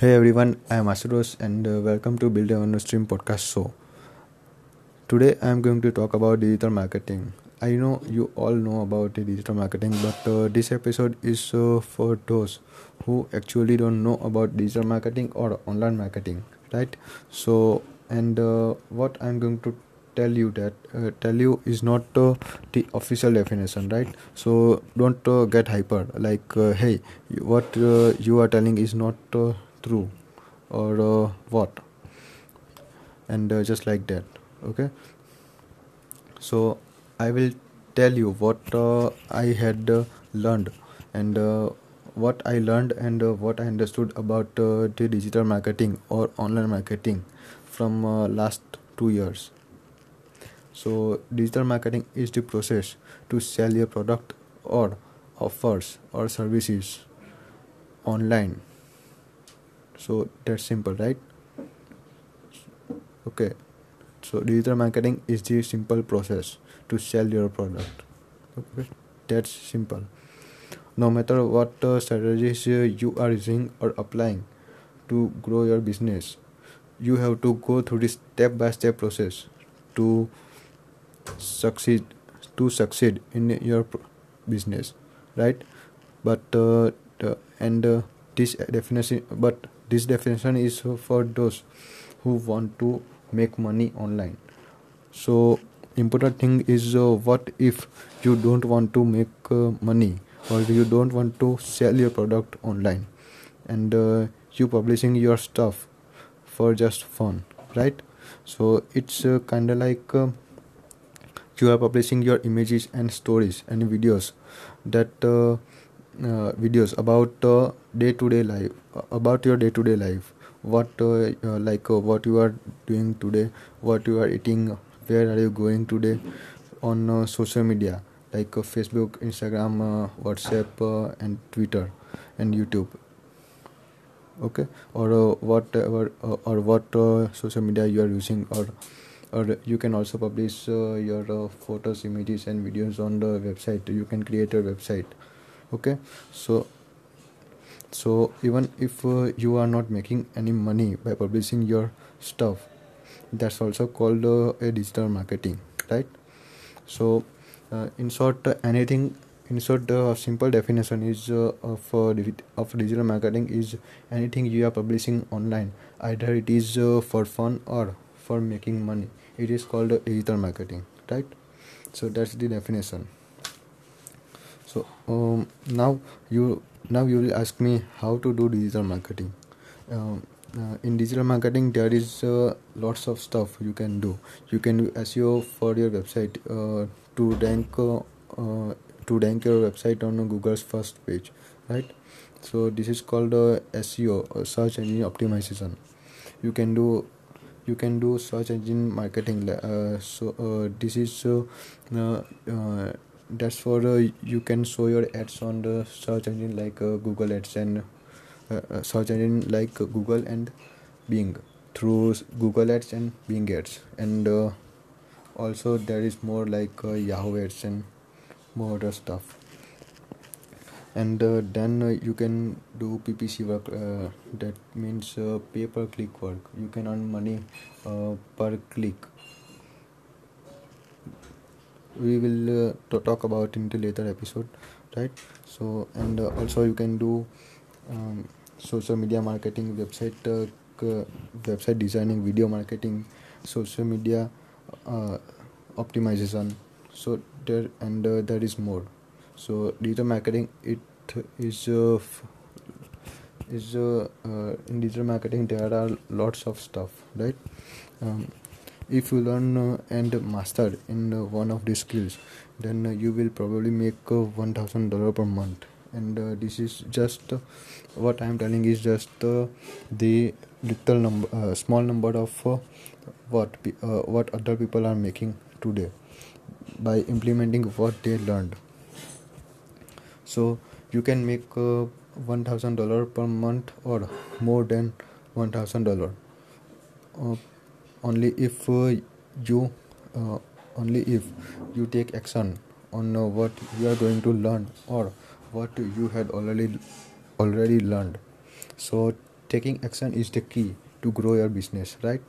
Hey everyone, I am Asuros and uh, welcome to Build a Stream podcast show. Today I am going to talk about digital marketing. I know you all know about digital marketing, but uh, this episode is uh, for those who actually don't know about digital marketing or online marketing, right? So, and uh, what I'm going to tell you that uh, tell you is not uh, the official definition right so don't uh, get hyper like uh, hey what uh, you are telling is not true or uh, what? And uh, just like that okay? So i will tell you what uh, i had uh, learned and uh, what i learned and uh, what i understood about the digital marketing or online marketing from last 2 years. So digital marketing is the process to sell your product or offers or services online so that's simple right? Okay. So digital marketing is the simple process to sell your product. Okay. That's simple. No matter what uh, strategies uh, you are using or applying to grow your business you have to go through this step by step process to succeed to succeed in your business right? But uh, the, and uh, this definition but this definition is for those who want to make money online. So important thing is uh, what if you don't want to make uh, money or you don't want to sell your product online and uh, you publishing your stuff for just fun right? So it's uh, kind of like uh, you are publishing your images and stories and videos that uh, uh, videos about uh, day-to-day life about your day-to-day life. What uh, uh, like uh, what you are doing today what you are eating where are you going today on uh, social media like uh, facebook instagram uh, whatsapp uh, and twitter and youtube. Okay? Or uh, whatever uh, or what uh, social media you are using or or you can also publish uh, your uh, photos images and videos on the website. You can create a website okay? So so even if uh, you are not making any money by publishing your stuff that's also called uh, a digital marketing right? So uh, in short uh, anything in short the simple definition is uh, of uh, of digital marketing is anything you are publishing online. Either it is uh, for fun or for making money. It is called uh, digital marketing right? So that's the definition so um, now you now you will ask me how to do digital marketing. Um, uh, in digital marketing there is uh, lots of stuff you can do. You can do seo for your website uh, to rank uh, uh, to rank your website on google's first page right? So this is called uh, seo search engine optimization. You can do you can do search engine marketing so this is that's for uh, you can show your ads on the search engine like uh, google ads and uh, uh, search engine like google and bing. Through google ads and bing ads. And uh, also there is more like uh, yahoo ads and more other stuff. And then you can do ppc work that means pay per click work. You can earn money per click we will uh, to talk about in the later episode right? So and uh, also you can do um, social media marketing website uh, website designing video marketing social media optimization. So there and uh, there is more. So digital marketing it is uh, f- is uh, in digital marketing there are lots of stuff right? Um, if you learn uh, and master in uh, one of these skills then uh, you will probably make uh, $1000 per month. And uh, this is just uh, what i am telling is just uh, the little number small number of what what other people are making today by implementing what they learned. So you can make uh, $1000 per month or more than $1000 uh, only if uh, you uh, only if you take action on uh, what you are going to learn or what you had already already learned. So taking action is the key to grow your business right?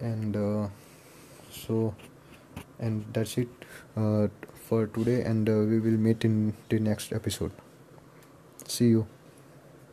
And uh, so and that's it uh, for today. And uh, we will meet in the next episode. See you